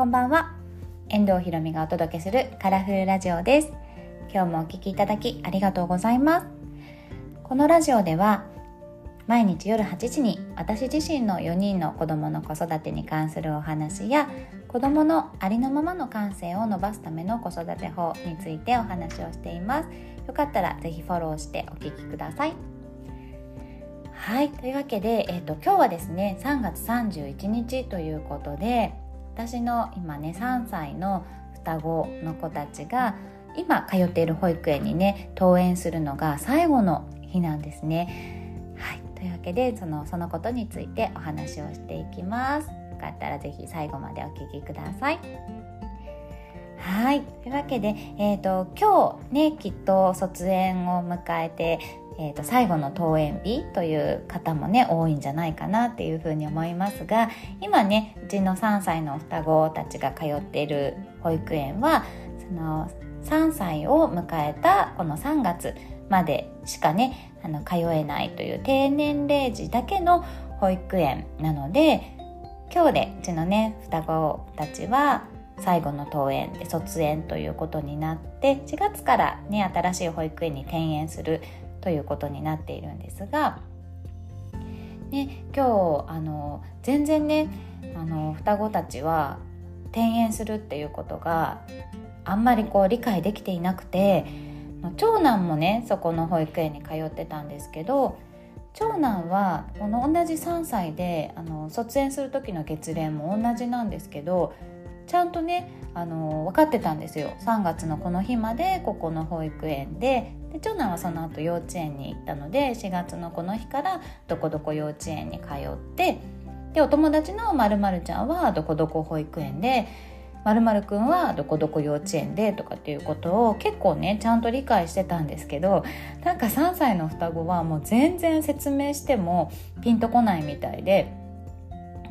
こんばんは。遠藤ひろみがお届けするカラフルラジオです。今日もお聴きいただきありがとうございます。このラジオでは毎日夜8時に私自身の4人の子供の子育てに関するお話や子供のありのままの感性を伸ばすための子育て法についてお話をしています。よかったらぜひフォローしてお聞きください。はい。というわけで、えーと、今日はですね3月31日ということで私の今ね3歳の双子の子たちが今通っている保育園にね登園するのが最後の日なんですね。はい、というわけでそのそのことについてお話をしていきます。よかったら是非最後までお聞きください。はい。というわけで、えっ、ー、と、今日ね、きっと卒園を迎えて、えーと、最後の登園日という方もね多いんじゃないかなっていうふうに思いますが今ねうちの3歳の双子たちが通っている保育園はその3歳を迎えたこの3月までしかねあの通えないという低年齢児だけの保育園なので今日でうちのね双子たちは最後の登園で卒園ということになって4月からね新しい保育園に転園するということになっているんですが、ね、今日あの全然ねあの双子たちは転園するっていうことがあんまりこう理解できていなくて長男もねそこの保育園に通ってたんですけど長男はこの同じ3歳であの卒園する時の月齢も同じなんですけどちゃんとねあの分かってたんですよ。3月のこの日までここの保育園で。で長男はその後幼稚園に行ったので4月のこの日からどこどこ幼稚園に通って。でお友達のまるちゃんはどこどこ保育園で。まるくんはどこどこ幼稚園でとかっていうことを結構ねちゃんと理解してたんですけどなんか3歳の双子はもう全然説明してもピンとこないみたいで。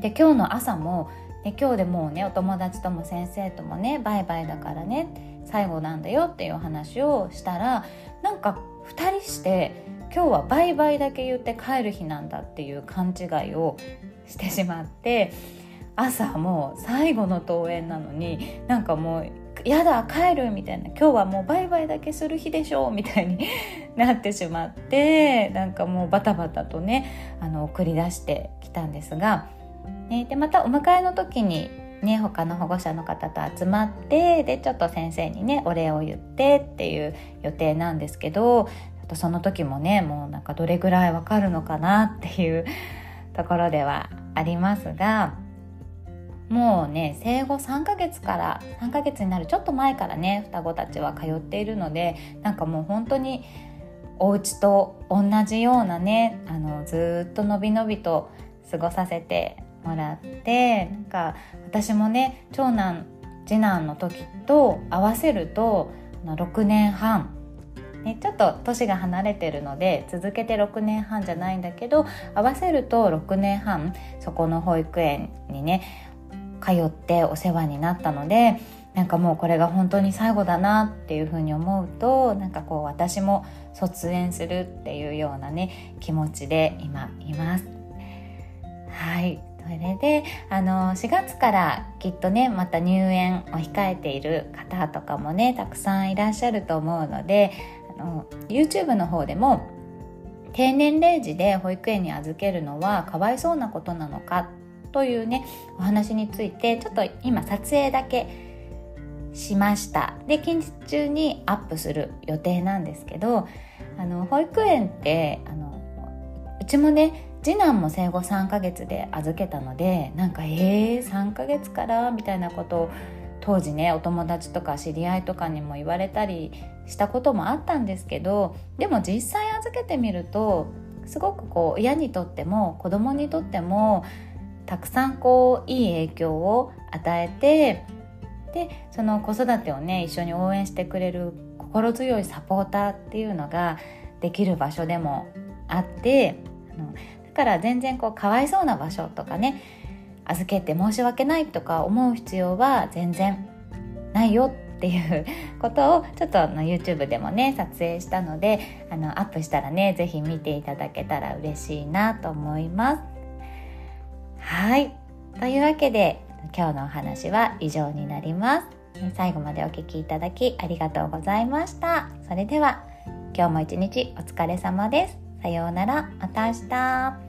で今日の朝もで今日でもうねお友達とも先生ともねバイバイだからね最後なんだよっていう話をしたらなんか2人して今日はバイバイだけ言って帰る日なんだっていう勘違いをしてしまって朝もう最後の登園なのになんかもうやだ帰るみたいな今日はもうバイバイだけする日でしょみたいに なってしまってなんかもうバタバタとねあの送り出してきたんですが、ね、でまたお迎えの時にね、他の保護者の方と集まってでちょっと先生にねお礼を言ってっていう予定なんですけどその時もねもうなんかどれぐらいわかるのかなっていうところではありますがもうね生後3ヶ月から3ヶ月になるちょっと前からね双子たちは通っているのでなんかもう本当にお家と同じようなねあのずっとのびのびと過ごさせてもらってなんか私もね長男次男の時と合わせると6年半ね、ちょっと年が離れてるので続けて6年半じゃないんだけど合わせると6年半そこの保育園にね通ってお世話になったのでなんかもうこれが本当に最後だなっていうふうに思うとなんかこう私も卒園するっていうようなね気持ちで今います。はいれであの4月からきっとねまた入園を控えている方とかもねたくさんいらっしゃると思うのであの YouTube の方でも低年齢児で保育園に預けるのはかわいそうなことなのかというねお話についてちょっと今撮影だけしました。で近日中にアップする予定なんですけどあの保育園ってあのうちもね次男も生後3ヶ月で預けたのでなんかえー、3ヶ月からみたいなことを当時ねお友達とか知り合いとかにも言われたりしたこともあったんですけどでも実際預けてみるとすごくこう親にとっても子供にとってもたくさんこういい影響を与えてでその子育てをね一緒に応援してくれる心強いサポーターっていうのができる場所でもあってから全然こうかわいそうな場所とかね預けて申し訳ないとか思う必要は全然ないよっていうことをちょっとあの YouTube でもね撮影したのであのアップしたらね是非見ていただけたら嬉しいなと思います。はい。というわけで今日のお話は以上になります。最後までお聴きいただきありがとうございました。それでは今日も一日お疲れ様です。さようなら。また明日。